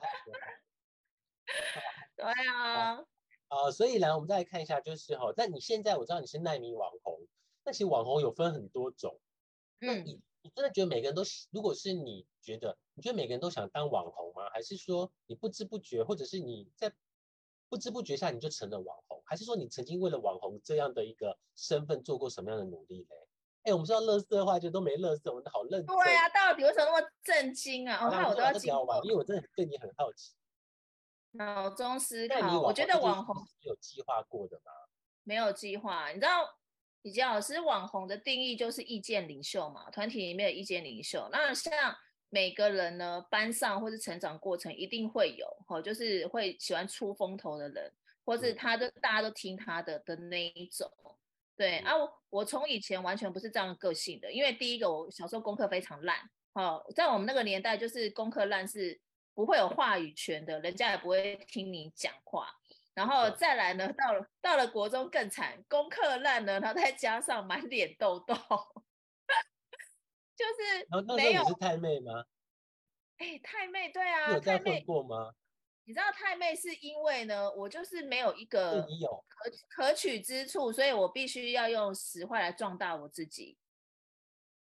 对啊，呃，所以呢，我们再来看一下，就是哈，但你现在我知道你是奈米网红，那其实网红有分很多种，那你你真的觉得每个人都是，如果是你觉得，你觉得每个人都想当网红吗？还是说你不知不觉，或者是你在不知不觉下你就成了网红？还是说你曾经为了网红这样的一个身份做过什么样的努力嘞？哎，我们说到乐色的话，就都没乐色，我们都好认真。对啊，到底为什么那么震惊啊？我看我都要聊完，因为我真的对你很好奇。脑中思考，我觉得网红有计划过的吗？没有计划。你知道，李杰老师，网红的定义就是意见领袖嘛，团体里面的意见领袖。那像每个人呢，班上或是成长过程一定会有，哈，就是会喜欢出风头的人，或是他的大家都听他的的那一种。对啊，我我从以前完全不是这样个性的，因为第一个我小时候功课非常烂，哦，在我们那个年代就是功课烂是不会有话语权的，人家也不会听你讲话。然后再来呢，到了到了国中更惨，功课烂呢，然后再加上满脸痘痘，就是没有。是太妹吗？哎，太妹，对啊，有在混过吗？你知道太妹是因为呢，我就是没有一个可可取之处，所以我必须要用实话来壮大我自己。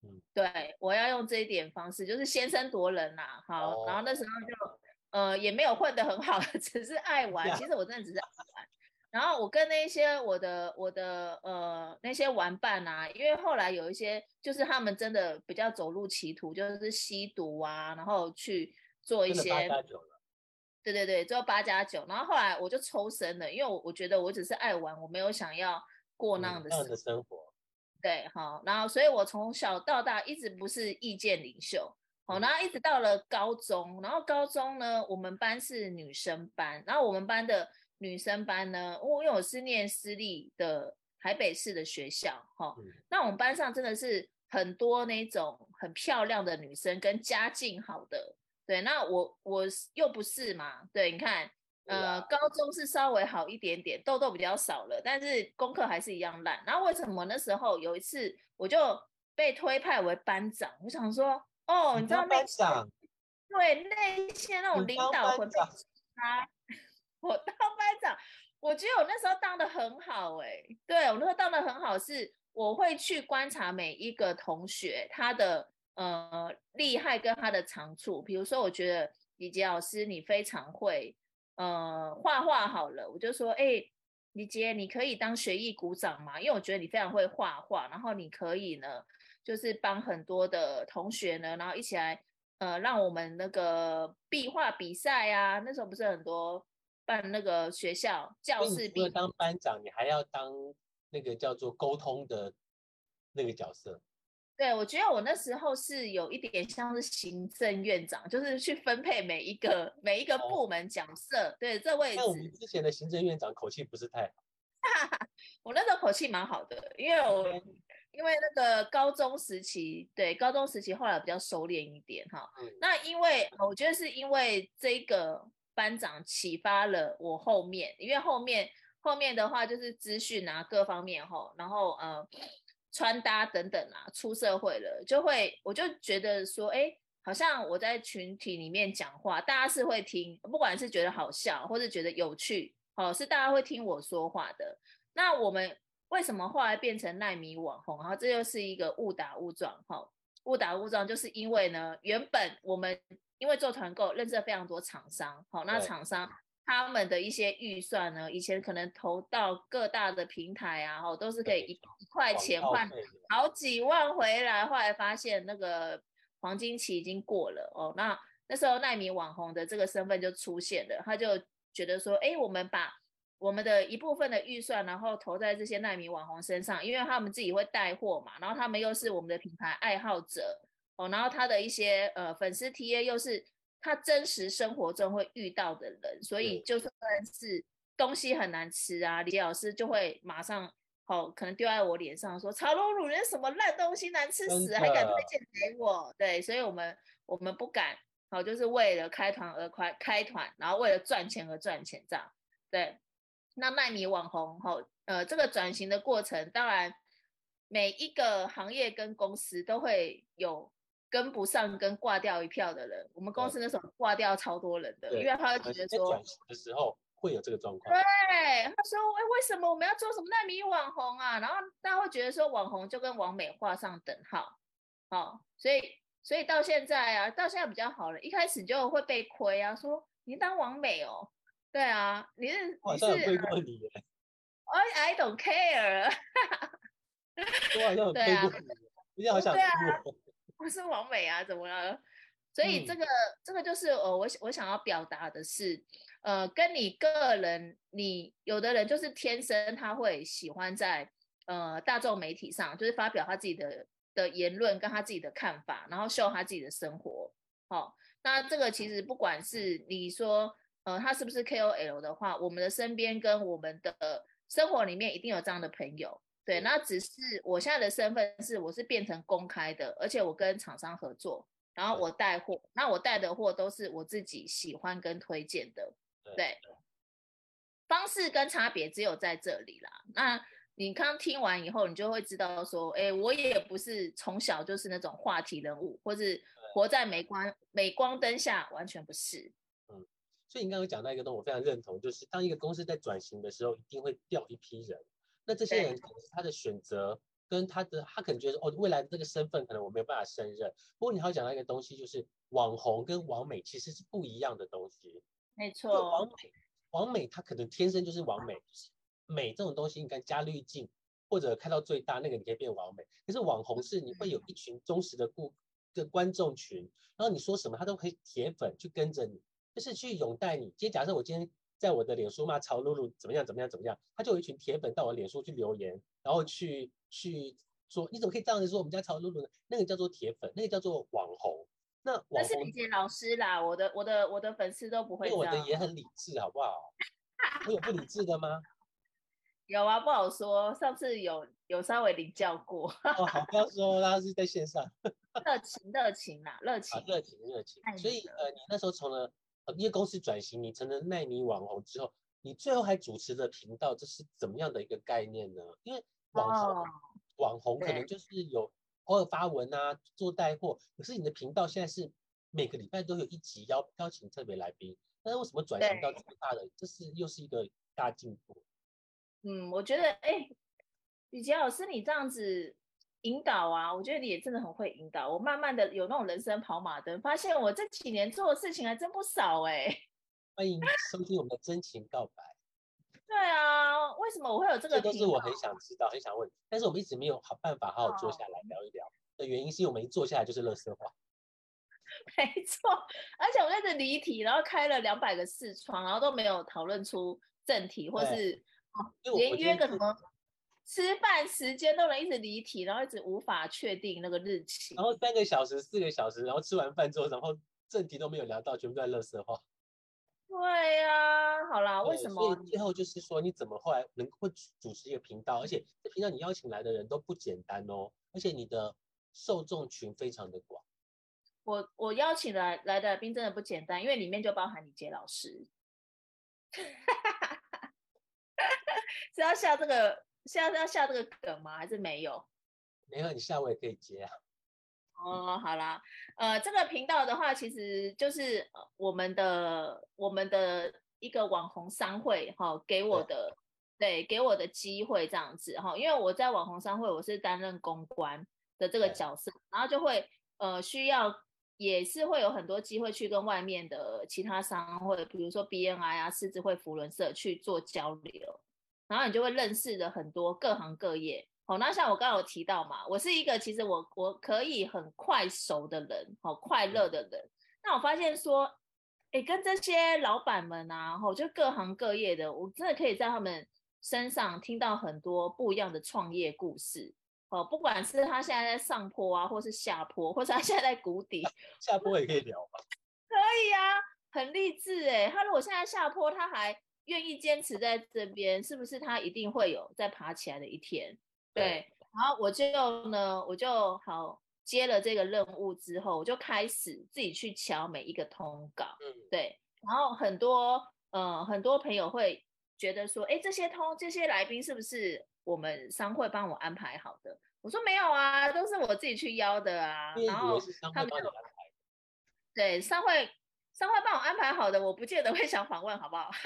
嗯，对我要用这一点方式，就是先声夺人啦。好，然后那时候就呃也没有混得很好，只是爱玩。其实我真的只是爱玩。然后我跟那些我的我的呃那些玩伴啊，因为后来有一些就是他们真的比较走入歧途，就是吸毒啊，然后去做一些。对对对，做八加九，然后后来我就抽身了，因为我我觉得我只是爱玩，我没有想要过那样的生活。对，好，然后所以我从小到大一直不是意见领袖，好，然后一直到了高中，然后高中呢，我们班是女生班，然后我们班的女生班呢，我因为我是念私立的台北市的学校，哈，那我们班上真的是很多那种很漂亮的女生跟家境好的。对，那我我又不是嘛？对，你看，呃，高中是稍微好一点点，痘痘比较少了，但是功课还是一样烂。然后为什么那时候有一次我就被推派为班长？我想说，哦，你知道班长？对，那些那种领导会被他，我当班长，我觉得我那时候当的很好，哎，对我那时候当的很好，是我会去观察每一个同学他的。呃，厉害跟他的长处，比如说，我觉得李杰老师你非常会，呃，画画好了，我就说，哎，李杰，你可以当学艺鼓掌嘛，因为我觉得你非常会画画，然后你可以呢，就是帮很多的同学呢，然后一起来，呃，让我们那个壁画比赛啊，那时候不是很多办那个学校教室，除了当班长，你还要当那个叫做沟通的那个角色。对，我觉得我那时候是有一点像是行政院长，就是去分配每一个每一个部门角色。对，这位置。那我们之前的行政院长口气不是太好。我那时候口气蛮好的，因为我因为那个高中时期，对高中时期后来比较收敛一点哈。那因为我觉得是因为这个班长启发了我后面，因为后面后面的话就是资讯啊各方面哈，然后呃。穿搭等等啊，出社会了就会，我就觉得说，哎，好像我在群体里面讲话，大家是会听，不管是觉得好笑或者觉得有趣，哦，是大家会听我说话的。那我们为什么后来变成奈米网红？然后这又是一个误打误撞，哈，误打误撞，就是因为呢，原本我们因为做团购认识了非常多厂商，好，那厂商。他们的一些预算呢，以前可能投到各大的平台啊，哦，都是可以一一块钱换好几万回来。后来发现那个黄金期已经过了哦，那那时候奈米网红的这个身份就出现了，他就觉得说，哎，我们把我们的一部分的预算，然后投在这些奈米网红身上，因为他们自己会带货嘛，然后他们又是我们的品牌爱好者哦，然后他的一些呃粉丝 T A 又是。他真实生活中会遇到的人，所以就算是东西很难吃啊，李老师就会马上好可能丢在我脸上说：“炒龙乳人什么烂东西，难吃死，还敢推荐给我？”对，所以我们我们不敢好，就是为了开团而开开团，然后为了赚钱而赚钱这样。对，那卖米网红哈，呃，这个转型的过程，当然每一个行业跟公司都会有。跟不上跟挂掉一票的人。我们公司那时候挂掉超多人的，因为他会觉得说转型的时候会有这个状况。对，他说：“哎，为什么我们要做什么纳米网红啊？”然后大家会觉得说网红就跟网美画上等号。好，所以所以到现在啊，到现在比较好了。一开始就会被亏啊，说你当网美哦。对啊，你是你是，I I don't care。我好像对啊，你好想对啊，我是王美啊，怎么了？所以这个这个就是呃，我我想要表达的是，呃，跟你个人，你有的人就是天生他会喜欢在呃大众媒体上，就是发表他自己的的言论跟他自己的看法，然后秀他自己的生活。好，那这个其实不管是你说呃他是不是 KOL 的话，我们的身边跟我们的生活里面一定有这样的朋友。对，那只是我现在的身份是我是变成公开的，而且我跟厂商合作，然后我带货，那我带的货都是我自己喜欢跟推荐的，对，方式跟差别只有在这里啦。那你刚听完以后，你就会知道说，哎，我也不是从小就是那种话题人物，或是活在镁光镁光灯下，完全不是。嗯，所以你刚刚讲到一个东西，我非常认同，就是当一个公司在转型的时候，一定会掉一批人。那这些人可能是他的选择，跟他的他可能觉得哦，未来的这个身份可能我没有办法胜任。不过你还要讲到一个东西，就是网红跟网美其实是不一样的东西。没错，网美网美他可能天生就是网美，就是美这种东西应该加滤镜或者开到最大，那个你可以变网美。可是网红是你会有一群忠实的顾的观众群，然后你说什么他都可以铁粉去跟着你，就是去拥戴你。今天假设我今天。在我的脸书骂曹露露怎么样怎么样怎么样，他就有一群铁粉到我脸书去留言，然后去去说你怎么可以这样子说我们家曹露露呢？那个叫做铁粉，那个叫做网红。那那是李杰老师啦，我的我的我的粉丝都不会。因为我的也很理智，好不好？我有不理智的吗？有啊，不好说。上次有有稍微领教过。哦，好，不要说，他是在线上。热情热情啦，热情热情热情。所以呃，你那时候从了。因为公司转型，你成了奈米网红之后，你最后还主持的频道，这是怎么样的一个概念呢？因为网红网红可能就是有偶尔发文啊，做带货，可是你的频道现在是每个礼拜都有一集邀邀请特别来宾，那为什么转型到这么大的？这是又是一个大进步。嗯，我觉得，哎，李杰老师，你这样子。引导啊，我觉得你也真的很会引导。我慢慢的有那种人生跑马灯，发现我这几年做的事情还真不少哎。欢迎收听我们的真情告白。对啊，为什么我会有这个？这都是我很想知道、很想问，但是我们一直没有好办法好好坐下来聊一聊的原因，是因为我们一坐下来就是乐色话。没错，而且我一直离题，然后开了两百个视窗，然后都没有讨论出正题，或是连约个什么。吃饭时间都能一直离题，然后一直无法确定那个日期。然后三个小时、四个小时，然后吃完饭之后，然后正题都没有聊到，全部在乐色话。对呀，好啦，为什么？最后就是说，你怎么后来能会主持一个频道？而且这频道你邀请来的人都不简单哦，而且你的受众群非常的广。我我邀请来来的来宾真的不简单，因为里面就包含李杰老师。只要笑这个？是要下这个梗吗？还是没有？没有，你下我也可以接啊。哦，好啦，呃，这个频道的话，其实就是我们的我们的一个网红商会哈，给我的对给我的机会这样子哈，因为我在网红商会我是担任公关的这个角色，然后就会呃需要也是会有很多机会去跟外面的其他商会，比如说 BNI 啊、狮子会、福伦社去做交流。然后你就会认识的很多各行各业，好，那像我刚刚有提到嘛，我是一个其实我我可以很快熟的人，好快乐的人。那我发现说，哎，跟这些老板们啊，吼，就各行各业的，我真的可以在他们身上听到很多不一样的创业故事，哦，不管是他现在在上坡啊，或是下坡，或是他现在在谷底，下坡也可以聊吗？可以啊，很励志哎，他如果现在下坡，他还。愿意坚持在这边，是不是他一定会有再爬起来的一天？对，然后我就呢，我就好接了这个任务之后，我就开始自己去敲每一个通稿。嗯，对，然后很多呃很多朋友会觉得说，哎，这些通这些来宾是不是我们商会帮我安排好的？我说没有啊，都是我自己去邀的啊。然后他们就对商会商会帮我安排好的，我不见得会想访问，好不好？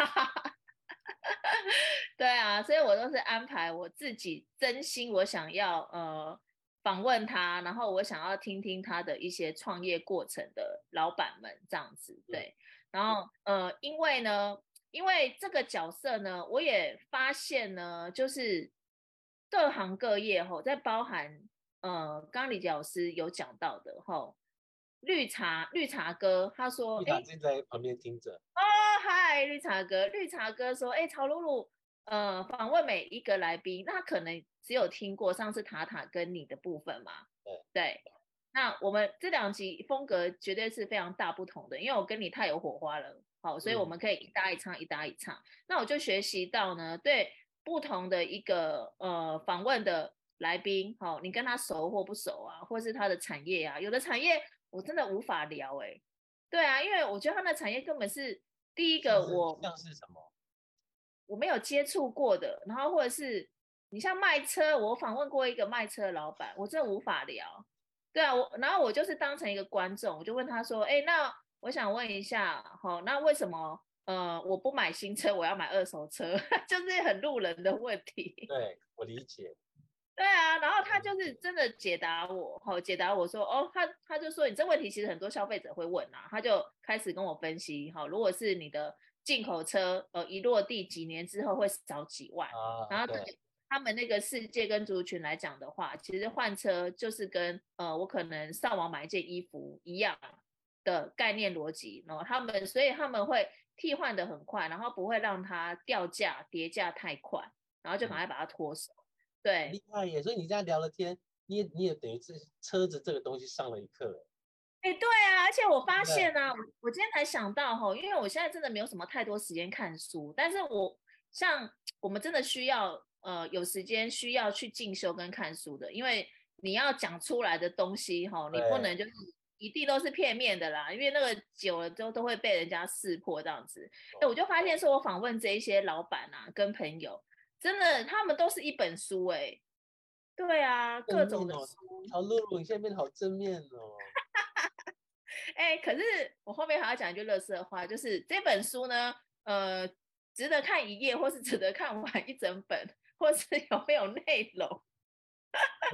对啊，所以我都是安排我自己真心我想要呃访问他，然后我想要听听他的一些创业过程的老板们这样子。对，然后呃，因为呢，因为这个角色呢，我也发现呢，就是各行各业吼，在包含呃，刚李杰老师有讲到的吼。绿茶，绿茶哥，他说：“绿茶正在旁边听着。”哦，嗨，绿茶哥，绿茶哥说：“哎，曹露露，呃，访问每一个来宾，那可能只有听过上次塔塔跟你的部分嘛？对对。那我们这两集风格绝对是非常大不同的，因为我跟你太有火花了，好，所以我们可以一搭一唱，一搭一唱。那我就学习到呢，对不同的一个呃访问的来宾，好，你跟他熟或不熟啊，或是他的产业啊，有的产业。”我真的无法聊哎，对啊，因为我觉得他的产业根本是第一个我像是什么，我没有接触过的，然后或者是你像卖车，我访问过一个卖车的老板，我真的无法聊。对啊，我然后我就是当成一个观众，我就问他说，哎，那我想问一下，好，那为什么呃我不买新车，我要买二手车？就是很路人的问题。对我理解。对啊，然后他就是真的解答我，好解答我说，哦，他他就说你这问题其实很多消费者会问啊，他就开始跟我分析，哈，如果是你的进口车，呃，一落地几年之后会少几万，然后对他们那个世界跟族群来讲的话，其实换车就是跟呃我可能上网买一件衣服一样的概念逻辑，然后他们所以他们会替换的很快，然后不会让它掉价跌价太快，然后就赶快把它脱手。对，厉害耶！所以你这样聊了天，你也你也等于是车子这个东西上了一课。哎，对啊，而且我发现呢，我我今天才想到哈，因为我现在真的没有什么太多时间看书，但是我像我们真的需要呃有时间需要去进修跟看书的，因为你要讲出来的东西哈，你不能就是一定都是片面的啦，因为那个久了之后都会被人家识破这样子。哎，我就发现说我访问这一些老板啊，跟朋友。真的，他们都是一本书哎，对啊，各种的书。好，露露，你现在变得好正面哦。哎，可是我后面还要讲一句乐色话，就是这本书呢，呃，值得看一页，或是值得看完一整本，或是有没有内容？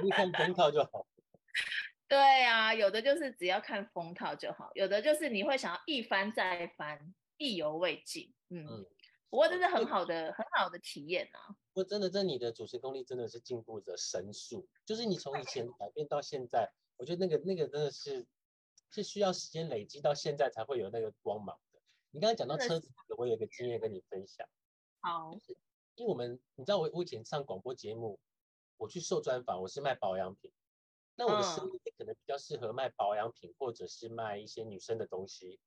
你看封套就好。对啊，有的就是只要看封套就好，有的就是你会想要一翻再翻，意犹未尽。嗯。不过这是很好的很好的体验呐！不过真的，这你的主持功力真的是进步着神速，就是你从以前 改变到现在，我觉得那个那个真的是是需要时间累积到现在才会有那个光芒的。你刚才讲到车子，我有一个经验跟你分享。好，因为我们你知道我我以前上广播节目，我去受专访，我是卖保养品，那我的声音可能比较适合卖保养品或者是卖一些女生的东西。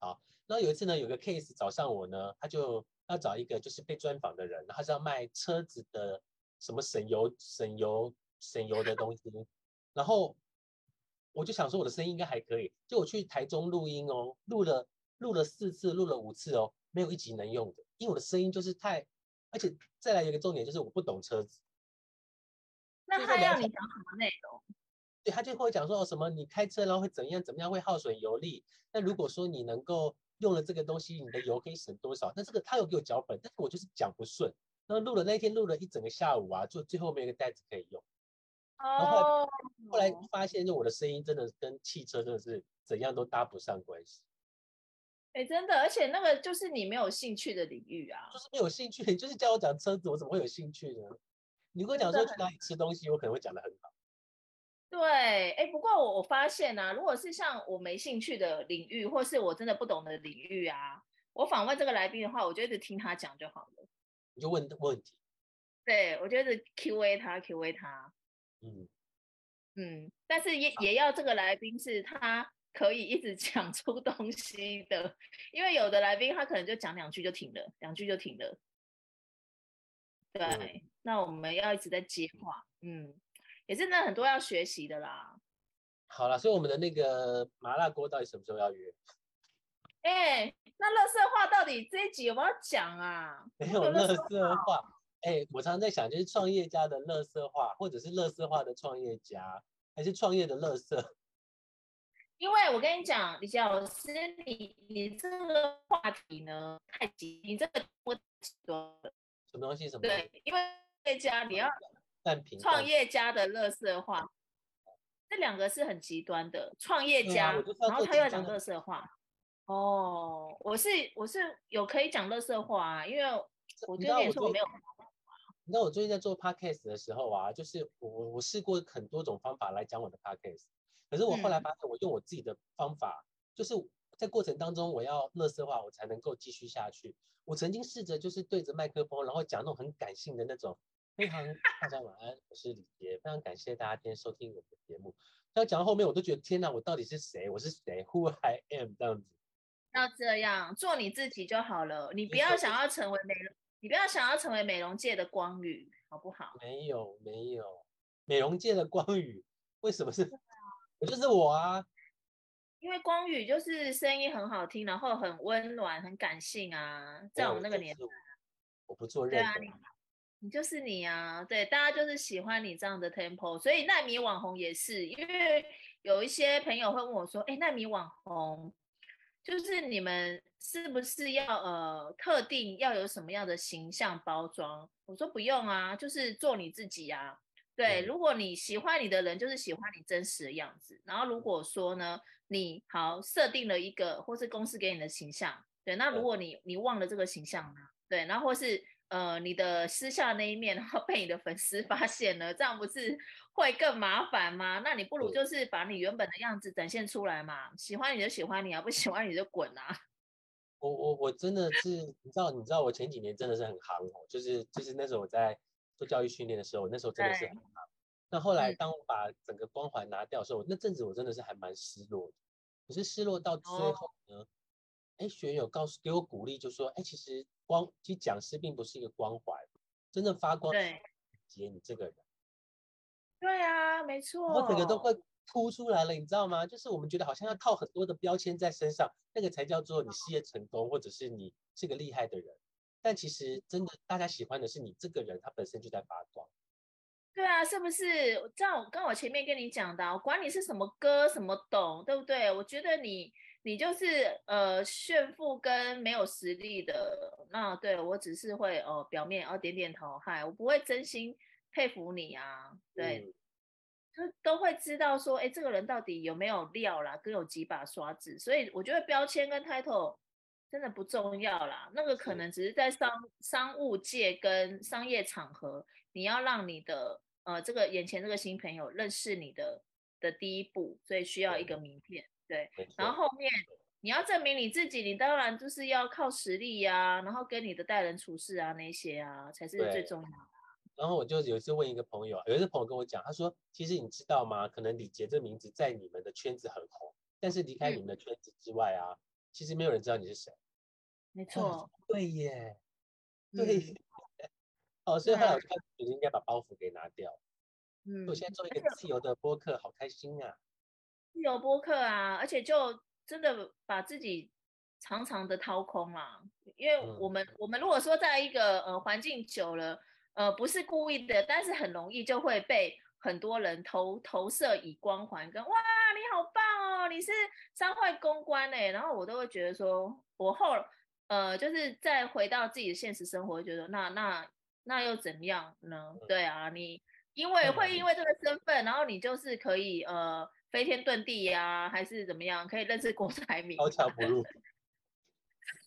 好，然后有一次呢，有个 case 找上我呢，他就要找一个就是被专访的人，他是要卖车子的什么省油、省油、省油的东西。然后我就想说我的声音应该还可以，就我去台中录音哦，录了录了四次，录了五次哦，没有一集能用的，因为我的声音就是太，而且再来有一个重点就是我不懂车子。那他要你讲什么内容？对他就会讲说哦什么你开车然后会怎样怎么样会耗损油力。那如果说你能够用了这个东西，你的油可以省多少？那这个他有给我脚本，但是我就是讲不顺。那录了那一天录了一整个下午啊，就最后没有个袋子可以用。哦。后后来发现就我的声音真的跟汽车真的是怎样都搭不上关系。哎，真的，而且那个就是你没有兴趣的领域啊。就是没有兴趣，你就是叫我讲车子，我怎么会有兴趣呢？你跟我讲说去哪里吃东西，我可能会讲的很好。对，哎，不过我我发现啊，如果是像我没兴趣的领域，或是我真的不懂的领域啊，我访问这个来宾的话，我就一直听他讲就好了。你就问问题。对，我觉得 Q A 他，Q A 他。嗯嗯，但是也也要这个来宾是他可以一直 讲出东西的，因为有的来宾他可能就讲两句就停了，两句就停了。对，那我们要一直在接话，嗯。也是那很多要学习的啦。好了，所以我们的那个麻辣锅到底什么时候要约？哎，那乐色话到底这一集有没有讲啊？没有乐色话，哎，我常常在想，就是创业家的乐色话，或者是乐色话的创业家，还是创业的乐色？因为我跟你讲，李佳老师，你你这个话题呢太急，你这个我说什么东西？什么？对，因为家你要半平创业家的乐色化，这两个是很极端的。创业家，然后他又要讲乐色话。哦，我是我是有可以讲乐色话啊，因为我觉得也是我没有。你知道我最近在做 podcast 的时候啊，就是我我我试过很多种方法来讲我的 podcast。可是我后来发现，我用我自己的方法，就是在过程当中我要乐色化，我才能够继续下去。我曾经试着就是对着麦克风，然后讲那种很感性的那种，非常大家晚安，我是李杰，非常感谢大家今天收听我们的节目。要讲到后面，我都觉得天哪，我到底是谁？我是谁？Who I am？这样子。要这样做你自己就好了，你不要想要成为美容，你不要想要成为美容界的光宇，好不好？没有没有，美容界的光宇，为什么是？我就是我啊，因为光宇就是声音很好听，然后很温暖、很感性啊，在我们那个年代，我不做任何。对啊，你你就是你啊，对，大家就是喜欢你这样的 tempo，所以奈米网红也是，因为有一些朋友会问我说，哎，奈米网红，就是你们是不是要呃特定要有什么样的形象包装？我说不用啊，就是做你自己啊。对，如果你喜欢你的人，就是喜欢你真实的样子。然后如果说呢，你好设定了一个，或是公司给你的形象，对，那如果你你忘了这个形象呢，对，然后或是呃你的私下那一面，然后被你的粉丝发现了，这样不是会更麻烦吗？那你不如就是把你原本的样子展现出来嘛。喜欢你就喜欢你啊，不喜欢你就滚啊。我我我真的是，你知道你知道我前几年真的是很夯哦，就是就是那时候我在。做教育训练的时候，那时候真的是很好。那后来当我把整个光环拿掉的时候，那阵子我真的是还蛮失落的。可是失落到最后呢，哎，学员有告诉给我鼓励，就说，哎，其实光其实讲师并不是一个光环，真正发光对，杰你这个人。对啊，没错。我整个都快凸出来了，你知道吗？就是我们觉得好像要套很多的标签在身上，那个才叫做你事业成功，或者是你是个厉害的人。但其实真的，大家喜欢的是你这个人，他本身就在发光。对啊，是不是？这样刚我前面跟你讲的，我管你是什么歌什么懂，对不对？我觉得你你就是呃炫富跟没有实力的，那对我只是会哦表面哦点点头，嗨，我不会真心佩服你啊。对，就都会知道说，哎，这个人到底有没有料啦，跟有几把刷子。所以我觉得标签跟 title。真的不重要啦，那个可能只是在商商务界跟商业场合，你要让你的呃这个眼前这个新朋友认识你的的第一步，所以需要一个名片，对。然后后面你要证明你自己，你当然就是要靠实力呀，然后跟你的待人处事啊那些啊才是最重要的。然后我就有一次问一个朋友，有一次朋友跟我讲，他说：“其实你知道吗？可能李杰这名字在你们的圈子很红，但是离开你们的圈子之外啊。”其实没有人知道你是谁，没错，对耶，对，哦，所以后来我就觉得应该把包袱给拿掉。嗯，我现在做一个自由的播客，好开心啊！自由播客啊，而且就真的把自己长长的掏空了，因为我们我们如果说在一个呃环境久了，呃不是故意的，但是很容易就会被。很多人投投射以光环跟哇你好棒哦，你是商会公关哎，然后我都会觉得说，我后呃就是再回到自己的现实生活，觉得那那那又怎样呢？对啊，你因为会因为这个身份，然后你就是可以呃飞天遁地呀，还是怎么样，可以认识郭台铭，高墙不入。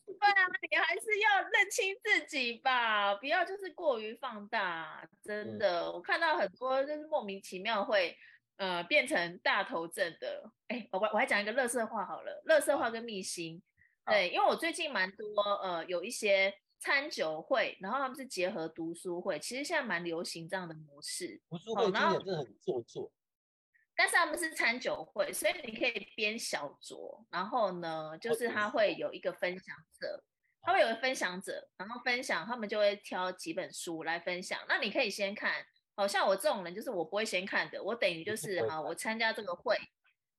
对啊，你还是要认清自己吧，不要就是过于放大。真的，我看到很多就是莫名其妙会呃变成大头症的。哎，我我还讲一个乐色话好了，乐色话跟秘辛。对，因为我最近蛮多呃有一些餐酒会，然后他们是结合读书会，其实现在蛮流行这样的模式。读书会听起来真的很做作。但是他们是餐酒会，所以你可以编小酌，然后呢，就是他会有一个分享者，他会有个分享者，然后分享，他们就会挑几本书来分享。那你可以先看，好像我这种人就是我不会先看的，我等于就是哈，我参加这个会，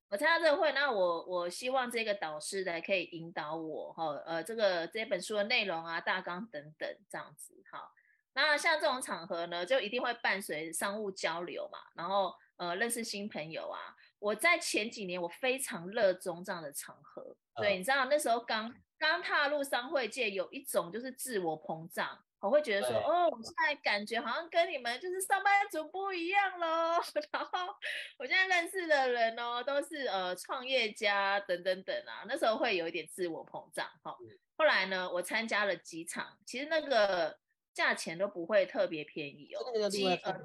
我参加这个会，那我我希望这个导师来可以引导我哈，呃，这个这本书的内容啊、大纲等等这样子，好。那像这种场合呢，就一定会伴随商务交流嘛，然后呃认识新朋友啊。我在前几年我非常热衷这样的场合，对，你知道那时候刚刚踏入商会界，有一种就是自我膨胀。我会觉得说，哦，我现在感觉好像跟你们就是上班族不一样喽。然后我现在认识的人哦，都是呃创业家等等等啊。那时候会有一点自我膨胀哈。后来呢，我参加了几场，其实那个价钱都不会特别便宜哦。基呃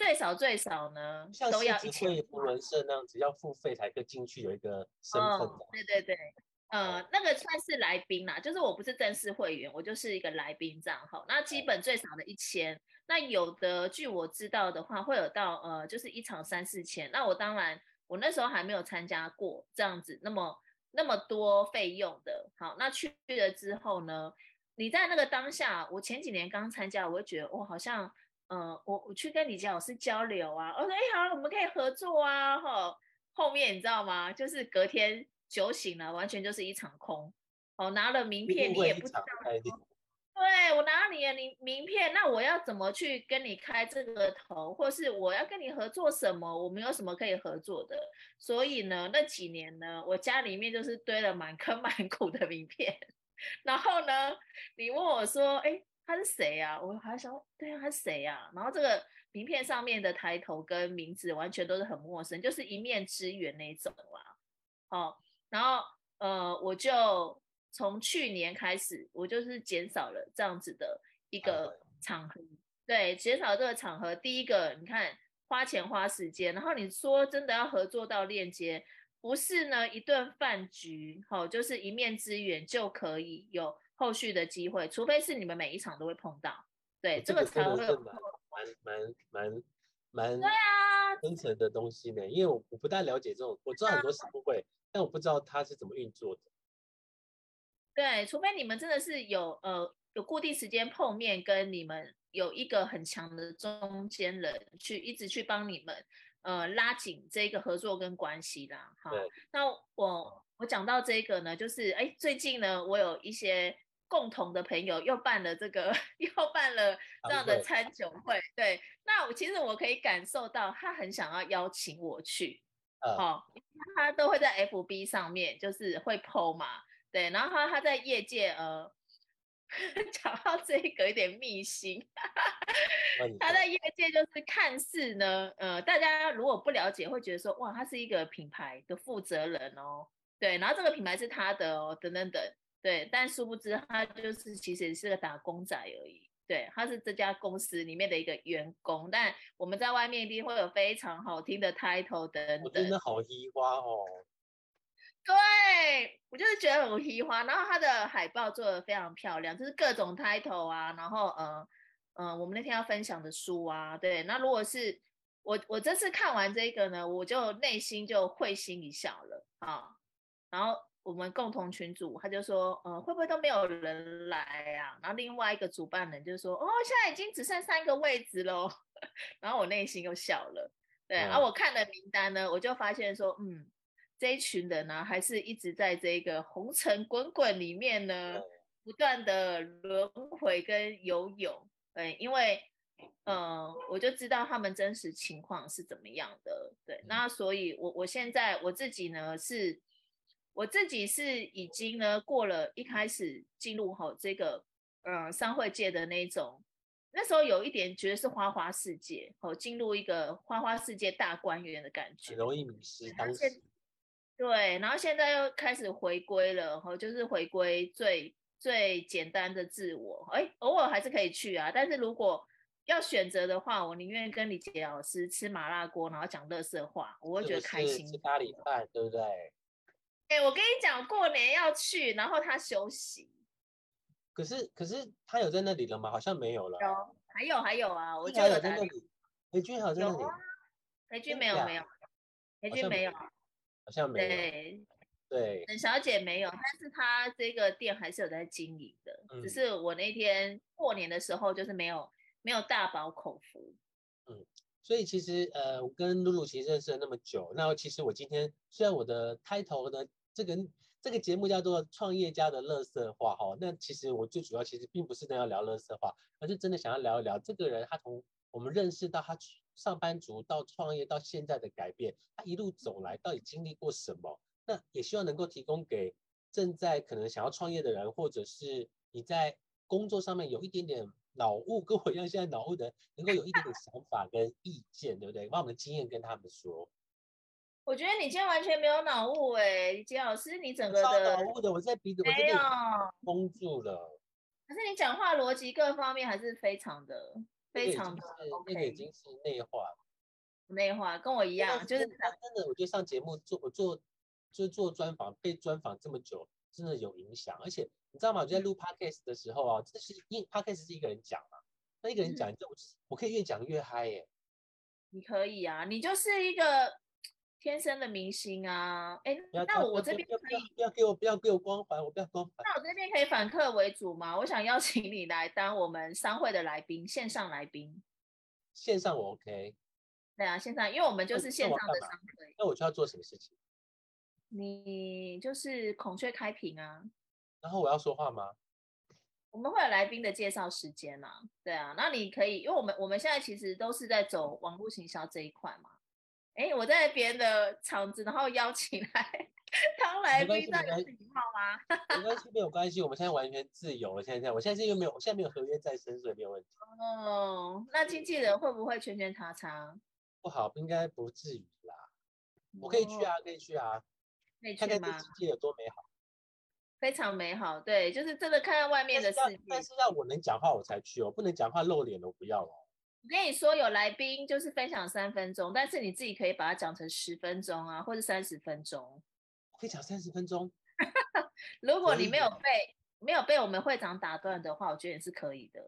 最少最少呢，都要一千。福伦社那样子要付费才可以进去，有一个身份的。对对对。呃，那个算是来宾啦，就是我不是正式会员，我就是一个来宾账号。那基本最少的一千，那有的据我知道的话，会有到呃，就是一场三四千。那我当然，我那时候还没有参加过这样子那么那么多费用的。好，那去了之后呢，你在那个当下，我前几年刚参加，我会觉得我好像，呃，我我去跟李佳老师交流啊，我说哎好，我们可以合作啊，哈，后面你知道吗？就是隔天。酒醒了，完全就是一场空。哦，拿了名片，你也不知道。对我拿了你的名名片，那我要怎么去跟你开这个头，或是我要跟你合作什么？我们有什么可以合作的？所以呢，那几年呢，我家里面就是堆了满坑 满谷的名片。然后呢，你问我说：“哎，他是谁呀？”我还想，对啊，他是谁呀？然后这个名片上面的抬头跟名字完全都是很陌生，就是一面之缘那种啦。好。然后，呃，我就从去年开始，我就是减少了这样子的一个场合，对，减少这个场合。第一个，你看花钱花时间，然后你说真的要合作到链接，不是呢一顿饭局，好，就是一面之缘就可以有后续的机会，除非是你们每一场都会碰到，对，这个才会蛮蛮蛮蛮对啊，真诚的东西呢，因为我我不太了解这种，我知道很多是不会。但我不知道它是怎么运作的。对，除非你们真的是有呃有固定时间碰面，跟你们有一个很强的中间人去一直去帮你们呃拉紧这个合作跟关系啦。好，那我我讲到这个呢，就是哎最近呢我有一些共同的朋友又办了这个 又办了这样的餐酒会。对，那我其实我可以感受到他很想要邀请我去。好，他都会在 FB 上面，就是会 PO 嘛，对，然后他他在业界，呃，讲到这个有点秘辛，他在业界就是看似呢，呃，大家如果不了解，会觉得说，哇，他是一个品牌的负责人哦，对，然后这个品牌是他的哦，等等等，对，但殊不知他就是其实是个打工仔而已。对，他是这家公司里面的一个员工，但我们在外面一定会有非常好听的 title 等等。我真的好稀花哦。对，我就是觉得很稀花。然后他的海报做的非常漂亮，就是各种 title 啊，然后呃呃，我们那天要分享的书啊，对。那如果是我我这次看完这个呢，我就内心就会心一笑了啊，然后。我们共同群主他就说，呃，会不会都没有人来啊？然后另外一个主办人就说，哦，现在已经只剩三个位置喽。然后我内心又笑了，对。然后我看了名单呢，我就发现说，嗯，这一群人呢，还是一直在这个红尘滚滚里面呢，不断的轮回跟游泳。对，因为，嗯，我就知道他们真实情况是怎么样的。对，那所以，我我现在我自己呢是。我自己是已经呢过了一开始进入吼这个呃商会界的那种，那时候有一点觉得是花花世界，哦，进入一个花花世界大观园的感觉，很容易迷失。当时对，然后现在又开始回归了，哈，就是回归最最简单的自我。哎，偶尔还是可以去啊，但是如果要选择的话，我宁愿跟李杰老师吃麻辣锅，然后讲乐色话，我会觉得开心。吃咖喱饭，对不对？哎，我跟你讲，过年要去，然后他休息。可是，可是他有在那里了吗？好像没有了。有，还有，还有啊，我觉得在那里。裴君好像有啊。裴君没有，没有。裴君没有。好像没有。对。对。沈小姐没有，但是她这个店还是有在经营的，只是我那天过年的时候就是没有没有大饱口福。嗯。所以其实呃，我跟露露其实认识了那么久，那其实我今天虽然我的 title 呢。这个这个节目叫做《创业家的乐色话》哈。那其实我最主要其实并不是要聊乐色话，而是真的想要聊一聊这个人他从我们认识到他上班族到创业到现在的改变，他一路走来到底经历过什么？那也希望能够提供给正在可能想要创业的人，或者是你在工作上面有一点点脑雾，跟我一样现在脑雾的，能够有一点点想法跟意见，对不对？把我们的经验跟他们说。我觉得你今天完全没有脑雾哎，杰老师，你整个的脑雾的，我在鼻子没有封住了。可是你讲话逻辑各方面还是非常的非常的 OK，那个已经是内化，内化跟我一样，就是真的，我觉得上节目做我做就做专访，被专访这么久，真的有影响。而且你知道吗？我在录 podcast 的时候啊，这是因 podcast 是一个人讲嘛，那一个人讲，我我可以越讲越嗨耶。你可以啊，你就是一个。天生的明星啊，哎，那我这边可以不要给我不要给我光环，我不要光环。那我这边可以反客为主吗？我想邀请你来当我们商会的来宾，线上来宾。线上我 OK。对啊，线上，因为我们就是线上的商会。那我就要做什么事情？你就是孔雀开屏啊。然后我要说话吗？我们会有来宾的介绍时间嘛？对啊，那你可以，因为我们我们现在其实都是在走网络行销这一块嘛。哎，我在别人的场子，然后邀请来当来宾，那有礼貌吗？没关系，没有关系，我们现在完全自由了。现在，我现在是又没有，现在没有合约在身，所以没有问题。哦，那经纪人会不会圈圈叉叉？不好，应该不至于啦。我可以去啊，可以去啊。可以去吗？看看这世界有多美好。非常美好，对，就是真的看看外面的世界。但是要我能讲话我才去哦，不能讲话露脸的我不要哦。我跟你说，有来宾就是分享三分钟，但是你自己可以把它讲成十分钟啊，或者三十分钟。可以讲三十分钟。如果你没有被没有被我们会长打断的话，我觉得也是可以的。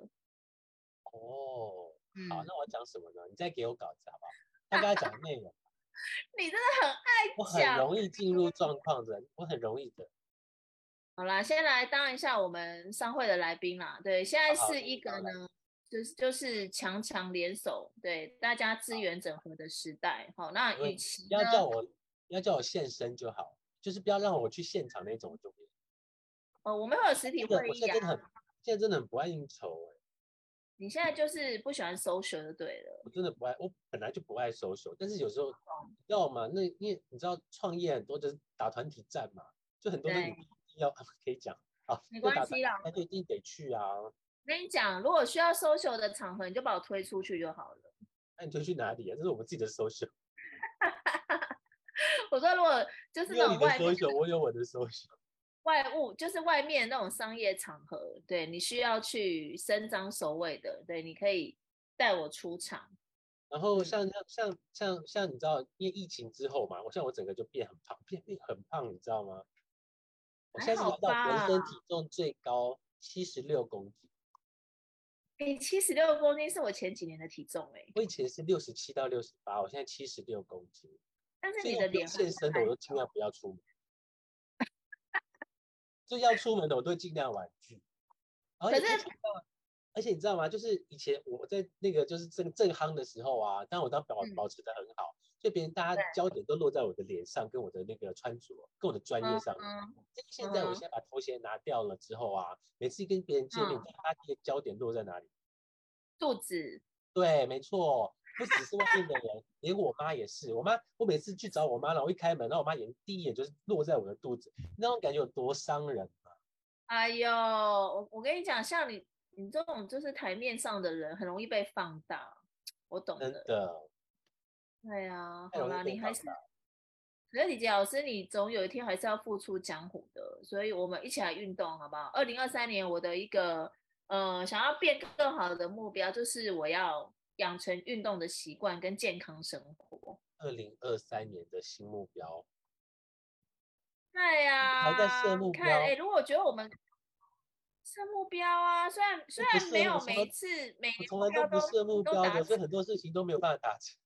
哦，好，那我讲什么呢？你再给我稿子好不好？大概讲内容。你真的很爱讲。我很容易进入状况的，我很容易的。好啦，先来当一下我们商会的来宾啦。对，现在是一个呢。就是就是强强联手，对大家资源整合的时代。好，那与其要叫我要叫我现身就好，就是不要让我去现场那种就。哦，我们会有实体会议啊。现在真的很，现在真的很不爱应酬哎。你现在就是不喜欢 social 就对了。我真的不爱，我本来就不爱 social，但是有时候知道吗？那因为你知道创业很多就是打团体战嘛，就很多的要 可以讲啊，没关系啦，那就一定得去啊。我跟你讲，如果需要 social 的场合，你就把我推出去就好了。那你推去哪里啊？这是我们自己的 social。我说，如果就是那种外面，我有我的 social。外物就是外面那种商业场合，对你需要去伸张首尾的，对，你可以带我出场。然后像像像像像你知道，因为疫情之后嘛，我像我整个就变很胖，变变很胖，你知道吗？我现在是到人生体重最高七十六公斤。哎，七十六公斤是我前几年的体重哎。我以前是六十七到六十八，我现在七十六公斤。但是你的脸健身的我都尽量不要出门，就要出门的我都尽量婉拒。可是，而且你知道吗？就是以前我在那个就是正正夯的时候啊，但我当保保持的很好，就别人大家焦点都落在我的脸上，跟我的那个穿着，跟我的专业上。现在我先把头衔拿掉了之后啊，每次跟别人见面，大家第一个焦点落在哪里？肚子，对，没错，不只是外面的人，连我妈也是。我妈，我每次去找我妈，然后一开门，然后我妈眼第一眼就是落在我的肚子，那种感觉有多伤人啊！哎呦，我我跟你讲，像你你这种就是台面上的人，很容易被放大，我懂的。真的。对啊，好啦，你还是，可是李杰老师，你总有一天还是要付出江湖的，所以我们一起来运动，好不好？二零二三年我的一个。呃，想要变更好的目标就是我要养成运动的习惯跟健康生活。二零二三年的新目标。对呀，还在设目标。看，哎，如果觉得我们设目标啊，虽然虽然没有每次每年从来都不设目标的，所以很多事情都没有办法达成。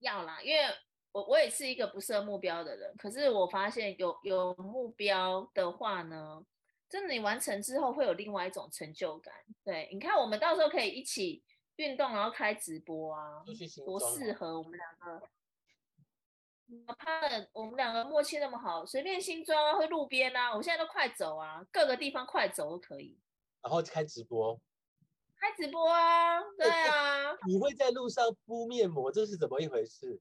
要啦，因为我我也是一个不设目标的人，可是我发现有有目标的话呢。真的，你完成之后会有另外一种成就感。对，你看，我们到时候可以一起运动，然后开直播啊，多适合我们两个。他们我们两个默契那么好，随便新装啊，会路边啊，我现在都快走啊，各个地方快走都可以。然后开直播，开直播啊，对啊。你会在路上敷面膜，这是怎么一回事？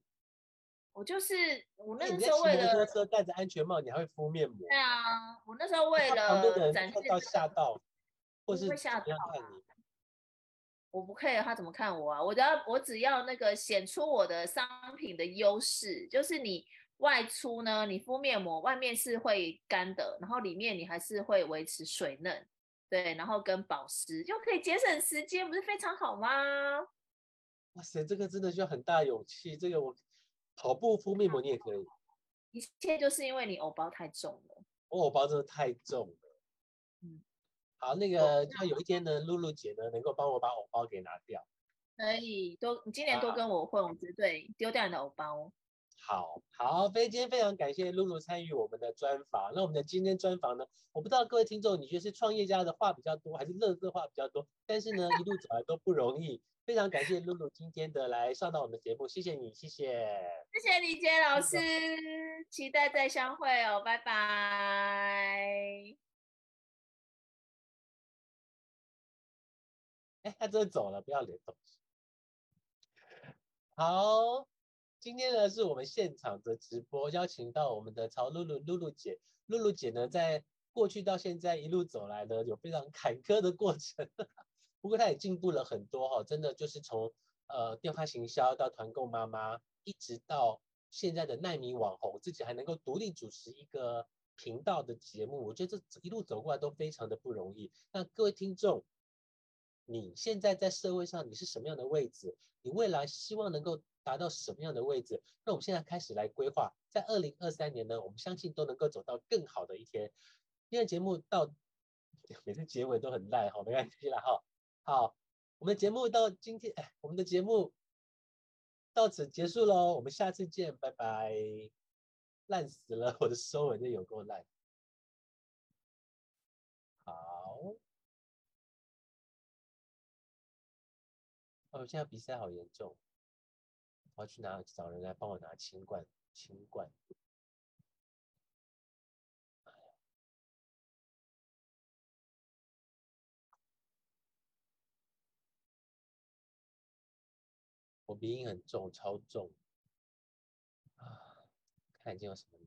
我就是我那时候为了摩托车戴着安全帽，你还会敷面膜？对啊，我那时候为了旁边到吓到，或是吓到你。我不 care 他怎么看我啊，我只要我只要那个显出我的商品的优势，就是你外出呢，你敷面膜外面是会干的，然后里面你还是会维持水嫩，对，然后跟保湿就可以节省时间，不是非常好吗？哇塞，这个真的需要很大勇气，这个我跑步敷面膜你也可以，一切就是因为你藕包太重了，我藕包真的太重了。好，那个要有一天呢，露露姐呢能够帮我把藕包给拿掉，可以多，你今年多跟我混，我绝对丢掉你的藕包。好好，非今天非常感谢露露参与我们的专访。那我们的今天专访呢，我不知道各位听众你觉得是创业家的话比较多，还是乐色话比较多？但是呢，一路走来都不容易，非常感谢露露今天的来上到我们的节目，谢谢你，谢谢，谢谢李杰老师，期待再相会哦，拜拜。哎，他真的走了，不要脸东西。好，今天呢是我们现场的直播，邀请到我们的曹露露露露姐。露露姐呢，在过去到现在一路走来呢，有非常坎坷的过程，不过她也进步了很多哈。真的就是从呃电话行销到团购妈妈，一直到现在的奈米网红，自己还能够独立主持一个频道的节目，我觉得这一路走过来都非常的不容易。那各位听众。你现在在社会上你是什么样的位置？你未来希望能够达到什么样的位置？那我们现在开始来规划，在二零二三年呢，我们相信都能够走到更好的一天。今天节目到 每次结尾都很烂哈，没关系了哈。好，我们的节目到今天，哎，我们的节目到此结束喽，我们下次见，拜拜。烂死了，我的收尾就有够烂。哦，现在比赛好严重，我要去拿找人来帮我拿清冠，清冠。我鼻音很重，超重啊！看已经有什么？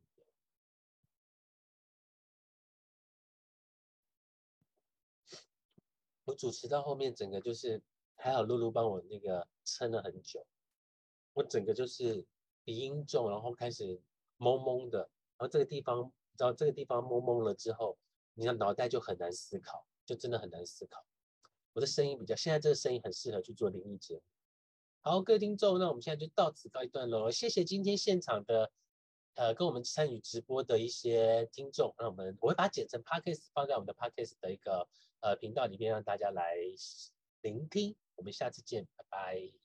我主持到后面，整个就是。还好露露帮我那个撑了很久，我整个就是鼻音重，然后开始懵懵的，然后这个地方，知道这个地方懵懵了之后，你的脑袋就很难思考，就真的很难思考。我的声音比较，现在这个声音很适合去做灵异节目。好，各位听众，那我们现在就到此告一段落。谢谢今天现场的，呃，跟我们参与直播的一些听众。那我们我会把它剪成 podcast 放在我们的 podcast 的一个呃频道里面，让大家来聆听。我们下次见，拜拜。